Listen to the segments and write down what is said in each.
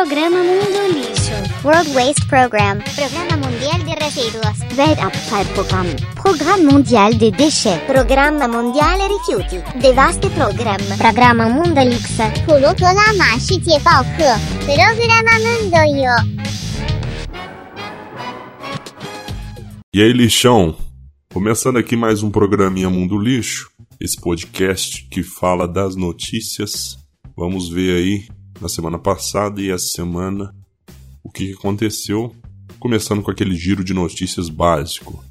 Programa Mundo Lixo. World Waste Program. Programa Mundial de Residuos. Weltabfallprogramm. Programm Mondial des Déchets. Programma Mondiale Rifiuti. Devaste Program. Programa Mundelix. 普罗格拉玛世界报课。Programa Mundo Yo. E aí, lixão? Começando aqui mais um programinha Mundo Lixo, esse podcast que fala das notícias. Vamos ver aí na semana passada e essa semana o que aconteceu, começando com aquele giro de notícias básico.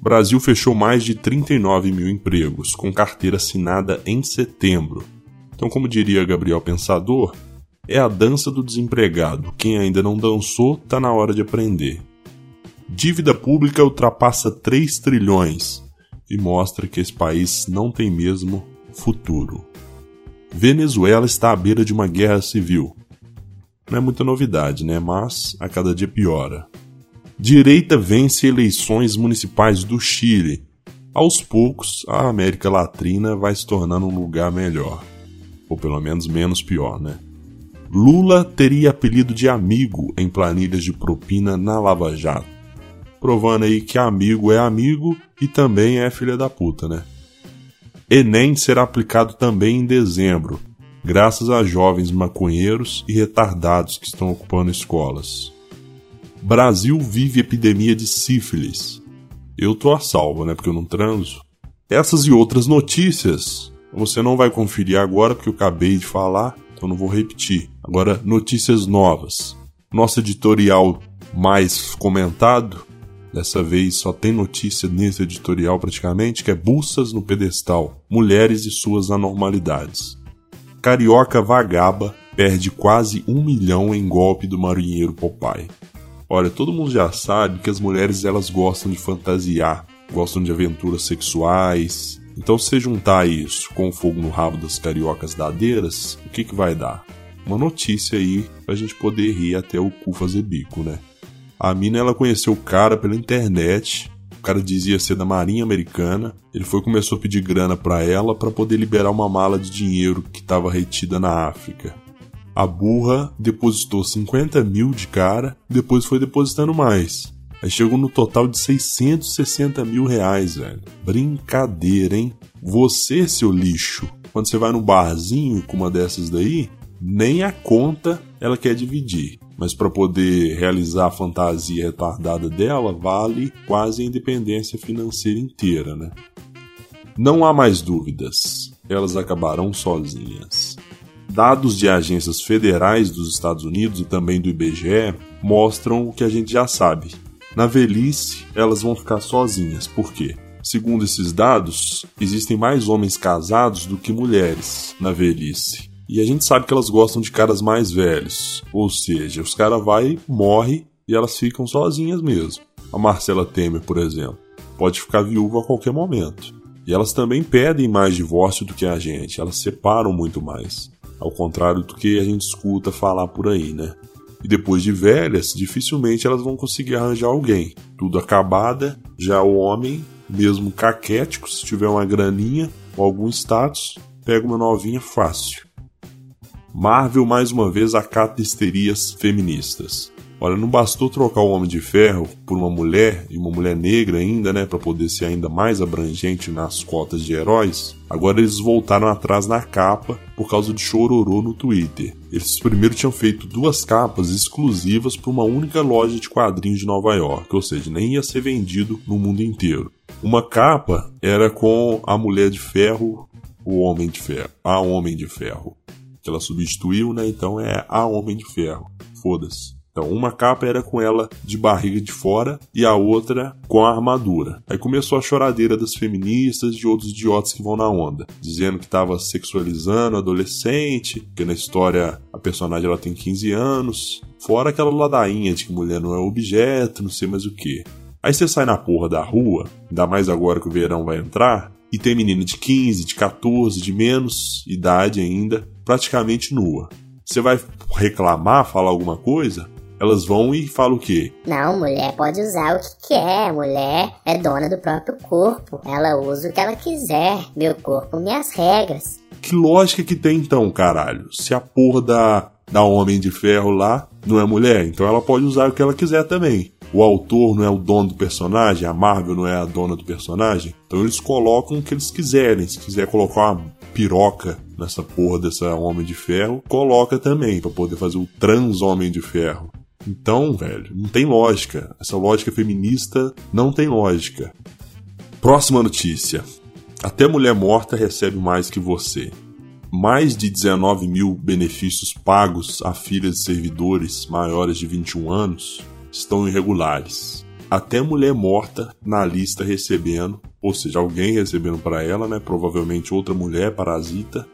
Brasil fechou mais de 39 mil empregos, com carteira assinada em setembro. Então, como diria Gabriel Pensador, é a dança do desempregado. Quem ainda não dançou, tá na hora de aprender. Dívida pública ultrapassa 3 trilhões e mostra que esse país não tem mesmo futuro. Venezuela está à beira de uma guerra civil. Não é muita novidade, né? Mas a cada dia piora. Direita vence eleições municipais do Chile. Aos poucos, a América Latina vai se tornando um lugar melhor. Ou pelo menos menos pior, né? Lula teria apelido de amigo em planilhas de propina na Lava Jato provando aí que amigo é amigo e também é filha da puta, né? Enem será aplicado também em dezembro, graças a jovens maconheiros e retardados que estão ocupando escolas. Brasil vive epidemia de sífilis. Eu tô a salvo, né? Porque eu não transo. Essas e outras notícias você não vai conferir agora porque eu acabei de falar, então não vou repetir. Agora, notícias novas. Nosso editorial mais comentado Dessa vez só tem notícia nesse editorial praticamente que é Bussas no pedestal, mulheres e suas anormalidades. Carioca vagaba perde quase um milhão em golpe do marinheiro Popeye. Olha, todo mundo já sabe que as mulheres elas gostam de fantasiar, gostam de aventuras sexuais. Então, se juntar isso com o fogo no rabo das cariocas dadeiras, o que, que vai dar? Uma notícia aí pra gente poder rir até o cu fazer bico, né? A mina ela conheceu o cara pela internet. O cara dizia ser da Marinha Americana. Ele foi começou a pedir grana para ela para poder liberar uma mala de dinheiro que estava retida na África. A burra depositou 50 mil de cara, depois foi depositando mais. Aí chegou no total de 660 mil reais, velho. Brincadeira, hein? Você, seu lixo, quando você vai no barzinho com uma dessas daí, nem a conta ela quer dividir mas para poder realizar a fantasia retardada dela, vale quase a independência financeira inteira, né? Não há mais dúvidas, elas acabarão sozinhas. Dados de agências federais dos Estados Unidos e também do IBGE mostram o que a gente já sabe. Na velhice, elas vão ficar sozinhas. Por quê? Segundo esses dados, existem mais homens casados do que mulheres na velhice. E a gente sabe que elas gostam de caras mais velhos. Ou seja, os caras vai, morre e elas ficam sozinhas mesmo. A Marcela Temer, por exemplo, pode ficar viúva a qualquer momento. E elas também pedem mais divórcio do que a gente, elas separam muito mais. Ao contrário do que a gente escuta falar por aí, né? E depois de velhas, dificilmente elas vão conseguir arranjar alguém. Tudo acabada, já o homem, mesmo caquético, se tiver uma graninha ou algum status, pega uma novinha fácil. Marvel mais uma vez acata histerias feministas. Olha, não bastou trocar o Homem de Ferro por uma mulher, e uma mulher negra ainda, né, para poder ser ainda mais abrangente nas cotas de heróis. Agora eles voltaram atrás na capa por causa de chororô no Twitter. Eles primeiro tinham feito duas capas exclusivas para uma única loja de quadrinhos de Nova York, ou seja, nem ia ser vendido no mundo inteiro. Uma capa era com a Mulher de Ferro, o Homem de Ferro, a Homem de Ferro que ela substituiu, né? Então é a Homem de Ferro. Foda-se. Então, uma capa era com ela de barriga de fora e a outra com a armadura. Aí começou a choradeira das feministas e de outros idiotas que vão na onda, dizendo que estava sexualizando adolescente, que na história a personagem ela tem 15 anos, fora aquela ladainha de que mulher não é objeto, não sei mais o que. Aí você sai na porra da rua, ainda mais agora que o verão vai entrar, e tem menina de 15, de 14, de menos idade ainda, praticamente nua. Você vai reclamar, falar alguma coisa? Elas vão e falam o quê? Não, mulher pode usar o que quer. Mulher é dona do próprio corpo. Ela usa o que ela quiser. Meu corpo, minhas regras. Que lógica que tem então, caralho? Se a porra da da Homem de Ferro lá não é mulher, então ela pode usar o que ela quiser também. O autor não é o dono do personagem, a Marvel não é a dona do personagem, então eles colocam o que eles quiserem. Se quiser colocar uma piroca nessa porra dessa Homem de Ferro, coloca também, para poder fazer o trans Homem de Ferro. Então, velho, não tem lógica. Essa lógica feminista não tem lógica. Próxima notícia. Até mulher morta recebe mais que você. Mais de 19 mil benefícios pagos a filhas de servidores maiores de 21 anos estão irregulares. Até mulher morta na lista recebendo, ou seja, alguém recebendo para ela, né? Provavelmente outra mulher parasita,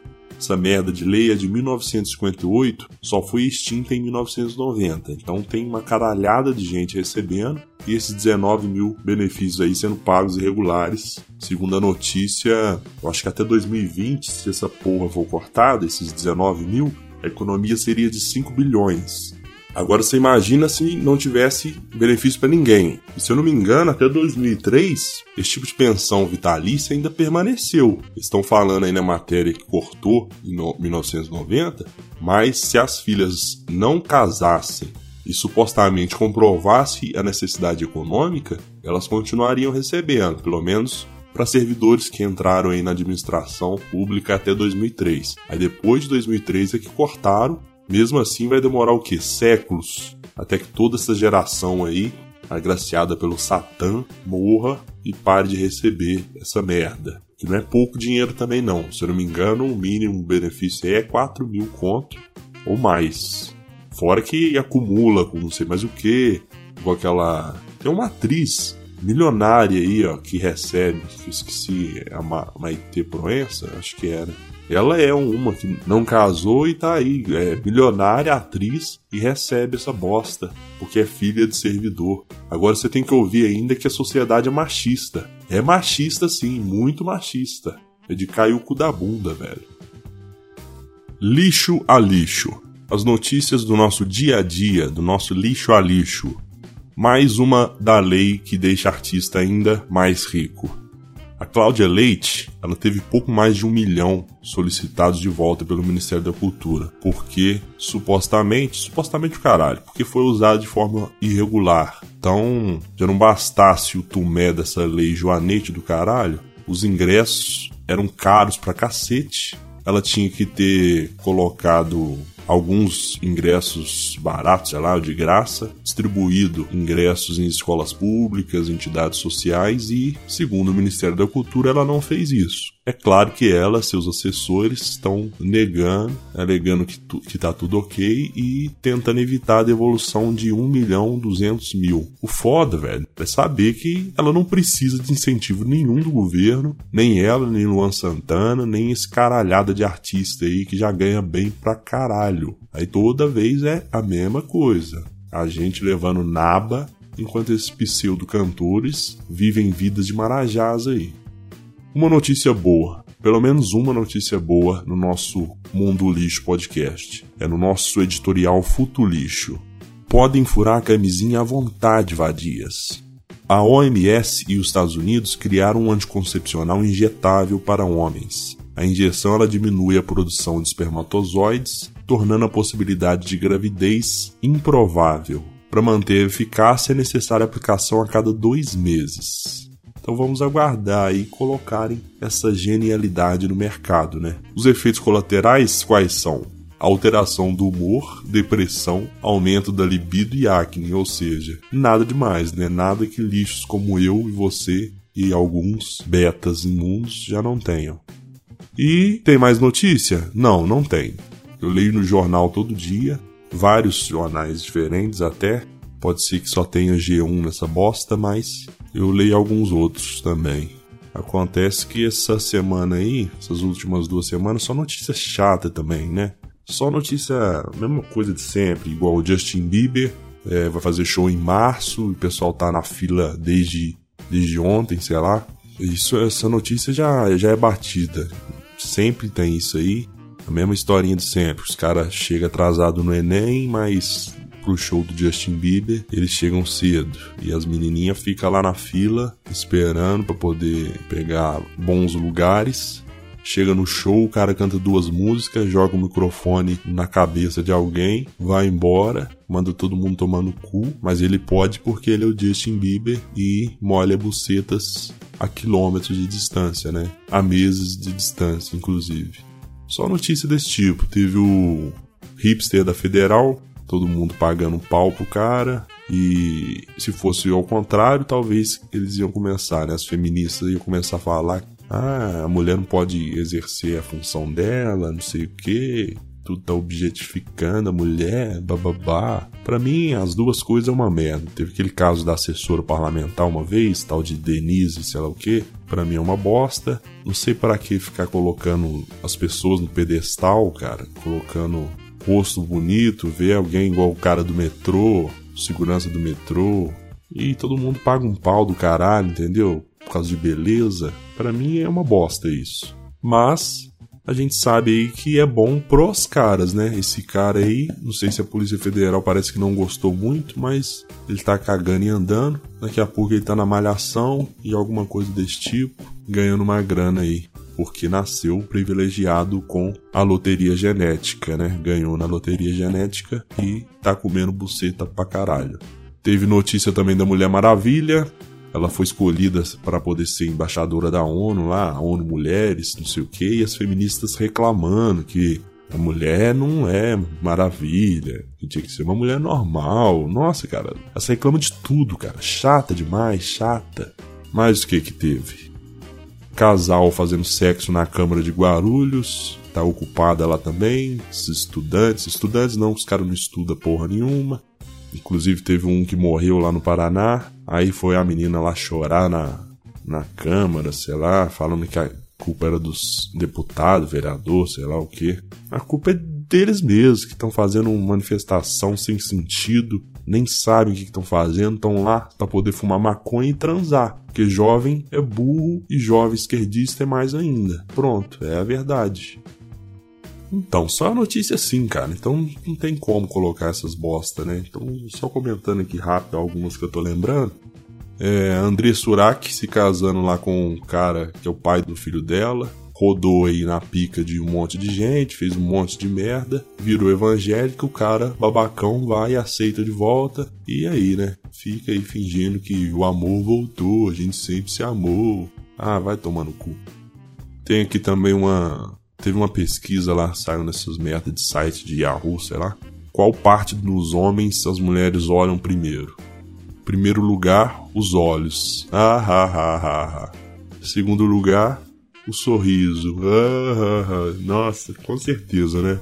essa merda de lei é de 1958, só foi extinta em 1990. Então tem uma caralhada de gente recebendo e esses 19 mil benefícios aí sendo pagos irregulares. Segundo a notícia, eu acho que até 2020, se essa porra for cortada, esses 19 mil, a economia seria de 5 bilhões. Agora você imagina se não tivesse benefício para ninguém. E se eu não me engano, até 2003, esse tipo de pensão vitalícia ainda permaneceu. Estão falando aí na matéria que cortou em 1990, mas se as filhas não casassem e supostamente comprovasse a necessidade econômica, elas continuariam recebendo, pelo menos para servidores que entraram aí na administração pública até 2003. Aí depois de 2003 é que cortaram mesmo assim, vai demorar o que? Séculos até que toda essa geração aí, agraciada pelo Satã, morra e pare de receber essa merda. Que não é pouco dinheiro também, não. Se eu não me engano, o mínimo benefício é 4 mil conto ou mais. Fora que acumula com não sei mais o que. Igual aquela. Tem uma atriz milionária aí, ó, que recebe. Que eu esqueci, a Ma Maite Proença, acho que era ela é uma que não casou e tá aí, é milionária, atriz e recebe essa bosta, porque é filha de servidor. Agora você tem que ouvir ainda que a sociedade é machista. É machista sim, muito machista. É de cair o cu da bunda, velho. Lixo a lixo. As notícias do nosso dia a dia, do nosso lixo a lixo. Mais uma da lei que deixa artista ainda mais rico. A Cláudia Leite, ela teve pouco mais de um milhão solicitados de volta pelo Ministério da Cultura, porque supostamente, supostamente o caralho, porque foi usado de forma irregular. Então, já não bastasse o tumé dessa lei joanete do caralho, os ingressos eram caros pra cacete. Ela tinha que ter colocado alguns ingressos baratos, sei lá, de graça, distribuído ingressos em escolas públicas, entidades sociais e, segundo o Ministério da Cultura, ela não fez isso. É claro que ela, seus assessores, estão negando, alegando que, tu, que tá tudo ok e tentando evitar a devolução de 1 milhão 200 mil. O foda, velho, é saber que ela não precisa de incentivo nenhum do governo, nem ela, nem Luan Santana, nem esse caralhada de artista aí que já ganha bem pra caralho. Aí toda vez é a mesma coisa. A gente levando naba enquanto esses pseudo-cantores vivem vidas de marajás aí. Uma notícia boa, pelo menos uma notícia boa no nosso Mundo Lixo podcast. É no nosso editorial Futo Lixo. Podem furar a camisinha à vontade, vadias. A OMS e os Estados Unidos criaram um anticoncepcional injetável para homens. A injeção ela diminui a produção de espermatozoides, tornando a possibilidade de gravidez improvável. Para manter a eficácia é necessária a aplicação a cada dois meses. Então vamos aguardar e colocarem essa genialidade no mercado, né? Os efeitos colaterais quais são? Alteração do humor, depressão, aumento da libido e acne, ou seja, nada demais, né? Nada que lixos como eu e você e alguns betas imundos já não tenham. E tem mais notícia? Não, não tem. Eu leio no jornal todo dia, vários jornais diferentes até. Pode ser que só tenha G1 nessa bosta, mas eu leio alguns outros também. Acontece que essa semana aí, essas últimas duas semanas, só notícia chata também, né? Só notícia, mesma coisa de sempre, igual o Justin Bieber é, vai fazer show em março, o pessoal tá na fila desde, desde ontem, sei lá. Isso, essa notícia já, já é batida. Sempre tem isso aí. A mesma historinha de sempre. Os caras chegam atrasado no Enem, mas pro show do Justin Bieber, eles chegam cedo e as menininhas ficam lá na fila esperando para poder pegar bons lugares Chega no show, o cara canta duas músicas, joga o microfone na cabeça de alguém, vai embora, manda todo mundo tomar no cu, mas ele pode porque ele é o Justin Bieber e molha bucetas a quilômetros de distância, né? A meses de distância, inclusive. Só notícia desse tipo. Teve o hipster da Federal, todo mundo pagando um pau pro cara. E se fosse ao contrário, talvez eles iam começar, né? As feministas iam começar a falar ah, a mulher não pode exercer a função dela, não sei o que, tudo tá objetificando a mulher, bababá. Para mim, as duas coisas é uma merda. Teve aquele caso da assessora parlamentar uma vez, tal de Denise, sei lá o que. Para mim é uma bosta. Não sei para que ficar colocando as pessoas no pedestal, cara, colocando rosto bonito, ver alguém igual o cara do metrô, segurança do metrô, e todo mundo paga um pau do caralho, entendeu? Por causa de beleza. Para mim é uma bosta isso. Mas a gente sabe aí que é bom pros caras, né? Esse cara aí, não sei se a Polícia Federal parece que não gostou muito, mas ele tá cagando e andando. Daqui a pouco ele tá na malhação e alguma coisa desse tipo, ganhando uma grana aí. Porque nasceu privilegiado com a loteria genética, né? Ganhou na loteria genética e tá comendo buceta pra caralho. Teve notícia também da Mulher Maravilha, ela foi escolhida para poder ser embaixadora da ONU lá, ONU Mulheres, não sei o que, e as feministas reclamando que a mulher não é maravilha, que tinha que ser uma mulher normal. Nossa, cara, ela reclama de tudo, cara. Chata demais, chata. Mas o que que teve? Casal fazendo sexo na Câmara de Guarulhos, tá ocupada lá também. Estudantes, estudantes não, os caras não estudam porra nenhuma. Inclusive teve um que morreu lá no Paraná. Aí foi a menina lá chorar na, na Câmara, sei lá, falando que a culpa era dos deputados, vereador, sei lá o que. A culpa é deles mesmos, que estão fazendo uma manifestação sem sentido, nem sabem o que estão fazendo, estão lá para poder fumar maconha e transar. Porque jovem é burro e jovem esquerdista é mais ainda. Pronto, é a verdade. Então, só a notícia sim, cara. Então não tem como colocar essas bosta, né? Então, só comentando aqui rápido algumas que eu tô lembrando. É, André Surak se casando lá com um cara que é o pai do filho dela. Rodou aí na pica de um monte de gente, fez um monte de merda, virou evangélico, o cara babacão vai aceita de volta. E aí, né? Fica aí fingindo que o amor voltou, a gente sempre se amou. Ah, vai tomar no cu. Tem aqui também uma Teve uma pesquisa lá, saiu nessas merdas de site de Yahoo, sei lá. Qual parte dos homens as mulheres olham primeiro? Primeiro lugar, os olhos. Ah, ah, ah, ah, ah. Segundo lugar, o sorriso. Ah, ah, ah. Nossa, com certeza, né?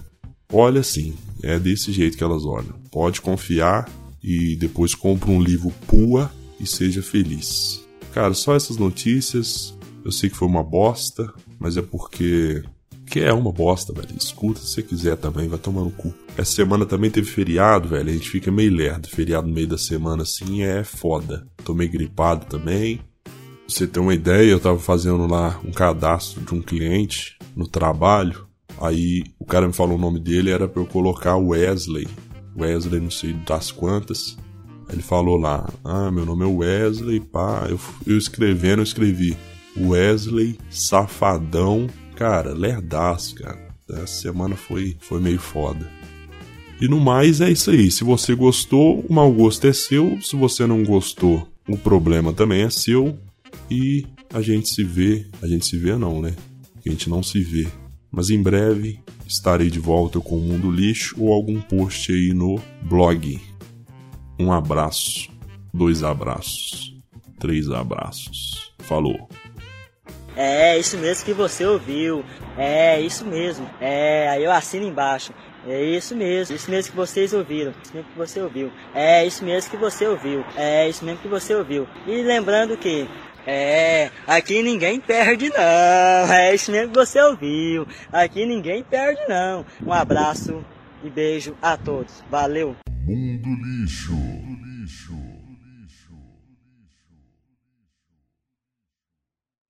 Olha sim, é desse jeito que elas olham. Pode confiar e depois compra um livro Pua e seja feliz. Cara, só essas notícias. Eu sei que foi uma bosta, mas é porque que é uma bosta, velho. Escuta se você quiser também, vai tomar no cu. Essa semana também teve feriado, velho. A gente fica meio lerdo. Feriado no meio da semana assim é foda. Tô meio gripado também. Pra você ter uma ideia, eu tava fazendo lá um cadastro de um cliente no trabalho. Aí o cara me falou o nome dele, era pra eu colocar Wesley. Wesley, não sei das quantas. Ele falou lá, ah, meu nome é Wesley, pá. Eu, eu escrevendo, eu escrevi Wesley Safadão cara, lerdaço, cara. Essa semana foi, foi meio foda. E no mais é isso aí. Se você gostou, o mau gosto é seu. Se você não gostou, o problema também é seu. E a gente se vê. A gente se vê não, né? A gente não se vê. Mas em breve estarei de volta com o Mundo Lixo ou algum post aí no blog. Um abraço, dois abraços, três abraços. Falou! É, isso mesmo que você ouviu. É, isso mesmo. É, aí eu assino embaixo. É isso mesmo, isso mesmo que vocês ouviram, isso mesmo que você ouviu. É isso mesmo que você ouviu. É isso mesmo que você ouviu. E lembrando que é, aqui ninguém perde não. É isso mesmo que você ouviu. Aqui ninguém perde não. Um abraço e beijo a todos. Valeu. Mundo lixo.